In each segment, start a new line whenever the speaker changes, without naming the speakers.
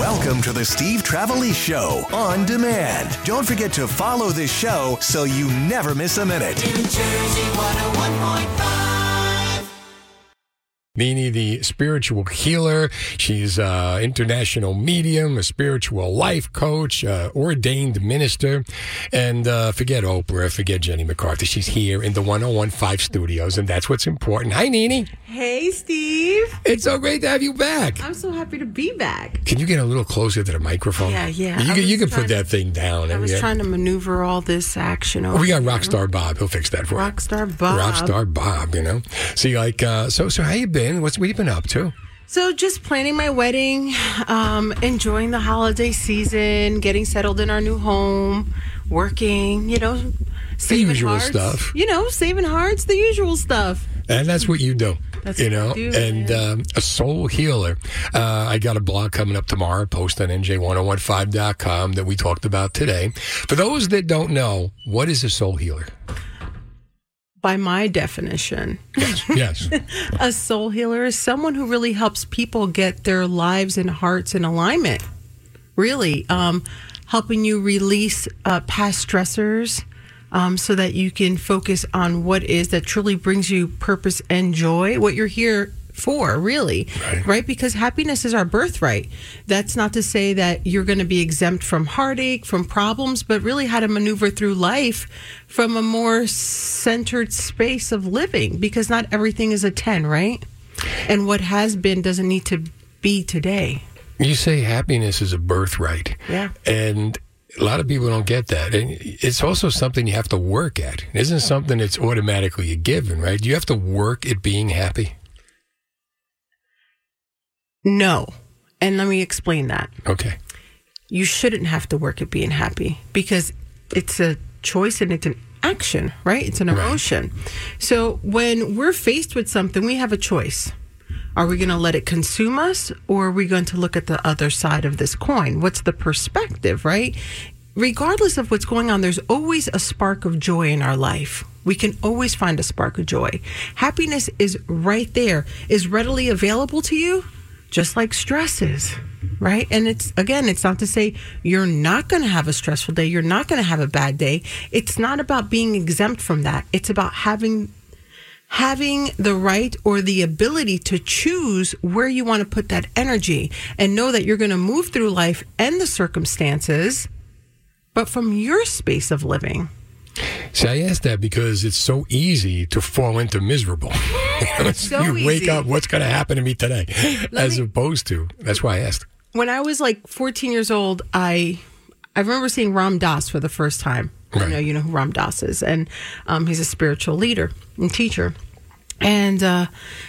Welcome to the Steve Trevelise Show on demand. Don't forget to follow this show so you never miss a minute.
New Jersey 101.5.
Nini, the spiritual healer. She's uh, international medium, a spiritual life coach, uh, ordained minister. And uh, forget Oprah, forget Jenny McCarthy. She's here in the 1015 studios, and that's what's important. Hi, Nini.
Hey, Steve.
It's so great to have you back.
I'm so happy to be back.
Can you get a little closer to the microphone?
Yeah, yeah.
You,
I
can, you can put that thing down.
I was
Yeah.
trying to maneuver all this action over.
we got. Rockstar Bob. He'll fix that for you.
Rockstar Bob.
Rockstar Bob, you know. See, like, uh, so, so how you been? What's what you been up to?
So, just planning my wedding, um, enjoying the holiday season, getting settled in our new home, working, you know, saving
usual
hearts.
stuff.
You know, saving hearts, the usual stuff.
And that's what you do.
That's
you know,
do,
and um, a soul healer. Uh, I got a blog coming up tomorrow, post on nj1015.com that we talked about today. For those that don't know, what is a soul healer?
By my definition,
Yes, yes.
a soul healer is someone who really helps people get their lives and hearts in alignment. Really, um, helping you release uh, past stressors um, so that you can focus on what is that truly brings you purpose and joy, what you're here for, really.
Right.
Because happiness is our birthright. That's not to say that you're going to be exempt from heartache, from problems, but really how to maneuver through life from a more centered space of living because not everything is a 10, right? And what has been doesn't need to be today.
you say happiness is a birthright.
Yeah.
And a lot of people don't get that. And it's also something you have to work at. It isn't something that's automatically a given, right? You have to work at being happy.
No. And let me explain that.
Okay.
You shouldn't have to work at being happy because it's a choice and it's an action, right? It's an
Right.
emotion. So when we're faced with something, we have a choice. Are we going to let it consume us or are we going to look at the other side of this coin? What's the perspective, right? Regardless of what's going on, there's always a spark of joy in our life. We can always find a spark of joy. Happiness is right there, is readily available to you, just like stress is, right? And it's, again, it's not to say you're not going to have a stressful day, you're not going to have a bad day. It's not about being exempt from that. It's about having having the right or the ability to choose where you want to put that energy and know that you're going to move through life and the circumstances, but from your space of living.
See, I asked that because it's so easy to fall into miserable.
So
you wake
easy.
up, what's going to happen to me today? As
me-
opposed to, that's why I asked.
When I was like 14 years old, I I remember seeing Ram Dass for the first time. I know you know who Ram Dass is, and um, he's a spiritual leader and teacher. And uh,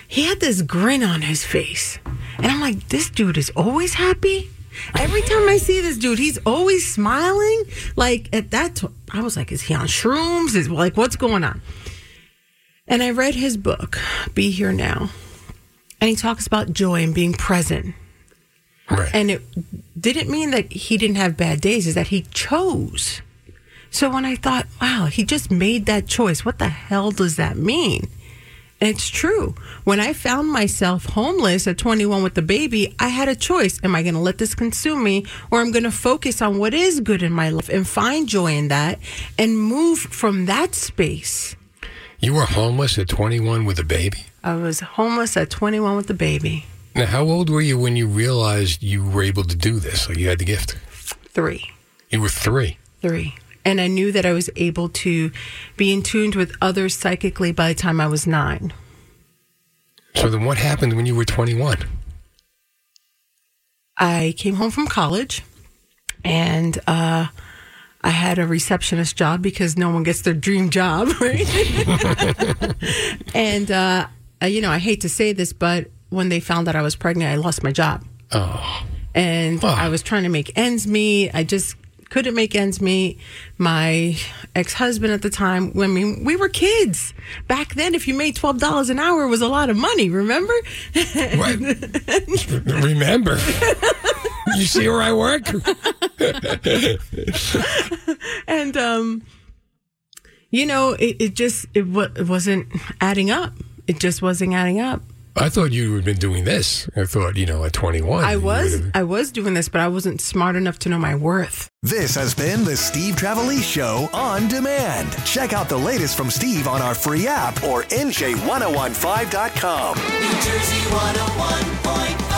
he had this grin on his face, and I'm like, this dude is always happy. Every time I see this dude, he's always smiling. Like at that, t- I was like, is he on shrooms? Is like, what's going on? And I read his book, Be Here Now, and he talks about joy and being present.
Right.
And it didn't mean that he didn't have bad days, is that he chose. So when I thought, wow, he just made that choice, what the hell does that mean? And it's true. When I found myself homeless at 21 with the baby, I had a choice. Am I going to let this consume me or I'm going to focus on what is good in my life and find joy in that and move from that space?
you were homeless at 21 with a baby.
I was homeless at 21 with a baby.
Now, how old were you when you realized you were able to do this? Like you had the gift?
Three.
You were three.
three. And I knew that I was able to be in tuned with others psychically by the time I was nine.
So then what happened when you were 21?
I came home from college and uh, I had a receptionist job because no one gets their dream job, right? and, uh, you know, I hate to say this, but when they found out I was pregnant, I lost my job.
Oh,
and
Oh.
I was trying to make ends meet. I just couldn't make ends meet. My ex husband at the time, I mean, we were kids back then. If you made twelve dollars an hour, it was a lot of money. Remember?
what? Remember? you see where I work?
and um, you know, it, it just it, wa- it wasn't adding up. It just wasn't adding up.
I thought you had been doing this. I thought, you know, at 21.
I was I was doing this, but I wasn't smart enough to know my worth.
This has been the Steve Trevelise Show on demand. Check out the latest from Steve on our free app or NJ1015.com.
New Jersey 101.